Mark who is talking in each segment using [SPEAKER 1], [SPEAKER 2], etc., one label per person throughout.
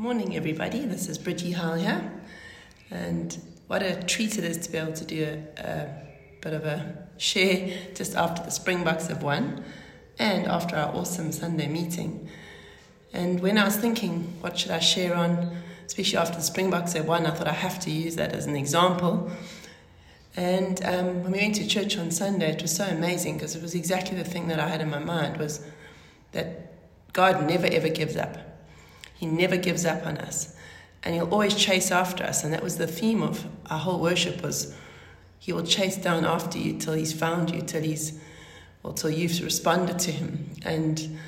[SPEAKER 1] Morning, everybody. This is Bridgie Hall here, and what a treat it is to be able to do a, a bit of a share just after the Springboks have won and after our awesome Sunday meeting. And when I was thinking, what should I share on, especially after the Springboks have won, I thought I have to use that as an example. And um, when we went to church on Sunday, it was so amazing because it was exactly the thing that I had in my mind was that God never ever gives up. He never gives up on us. And he'll always chase after us. And that was the theme of our whole worship was he will chase down after you till he's found you, till he's or till you've responded to him. And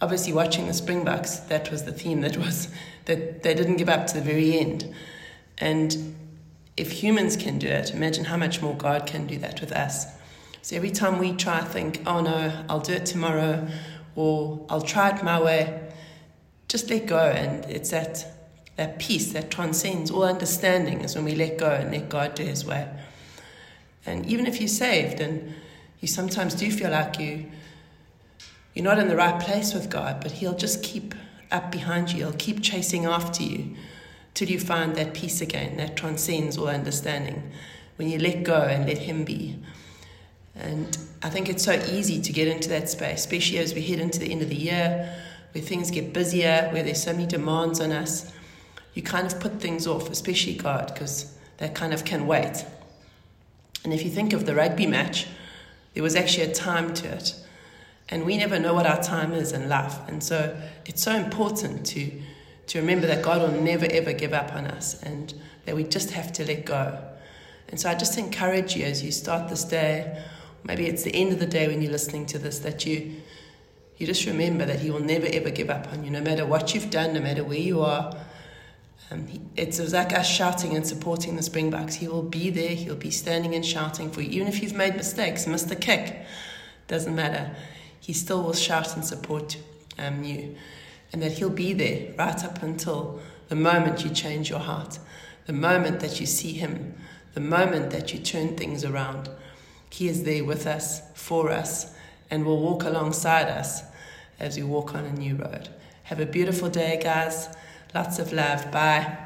[SPEAKER 1] obviously watching the Springboks, that was the theme that was that they didn't give up to the very end. And if humans can do it, imagine how much more God can do that with us. So every time we try to think, oh no, I'll do it tomorrow, or I'll try it my way, just let go. And it's that, that peace that transcends all understanding is when we let go and let God do His way. And even if you're saved and you sometimes do feel like you, you're not in the right place with God, but He'll just keep up behind you, He'll keep chasing after you till you find that peace again that transcends all understanding when you let go and let Him be. And I think it's so easy to get into that space, especially as we head into the end of the year, where things get busier, where there's so many demands on us. You kind of put things off, especially God, because that kind of can wait. And if you think of the rugby match, there was actually a time to it. And we never know what our time is in life. And so it's so important to, to remember that God will never ever give up on us and that we just have to let go. And so I just encourage you as you start this day, maybe it's the end of the day when you're listening to this, that you you just remember that He will never ever give up on you, no matter what you've done, no matter where you are. Um, he, it's like us shouting and supporting the Springboks. He will be there. He'll be standing and shouting for you, even if you've made mistakes, missed a kick, doesn't matter. He still will shout and support um, you, and that He'll be there right up until the moment you change your heart, the moment that you see Him, the moment that you turn things around. He is there with us, for us, and will walk alongside us as we walk on a new road. Have a beautiful day, guys. Lots of love. Bye.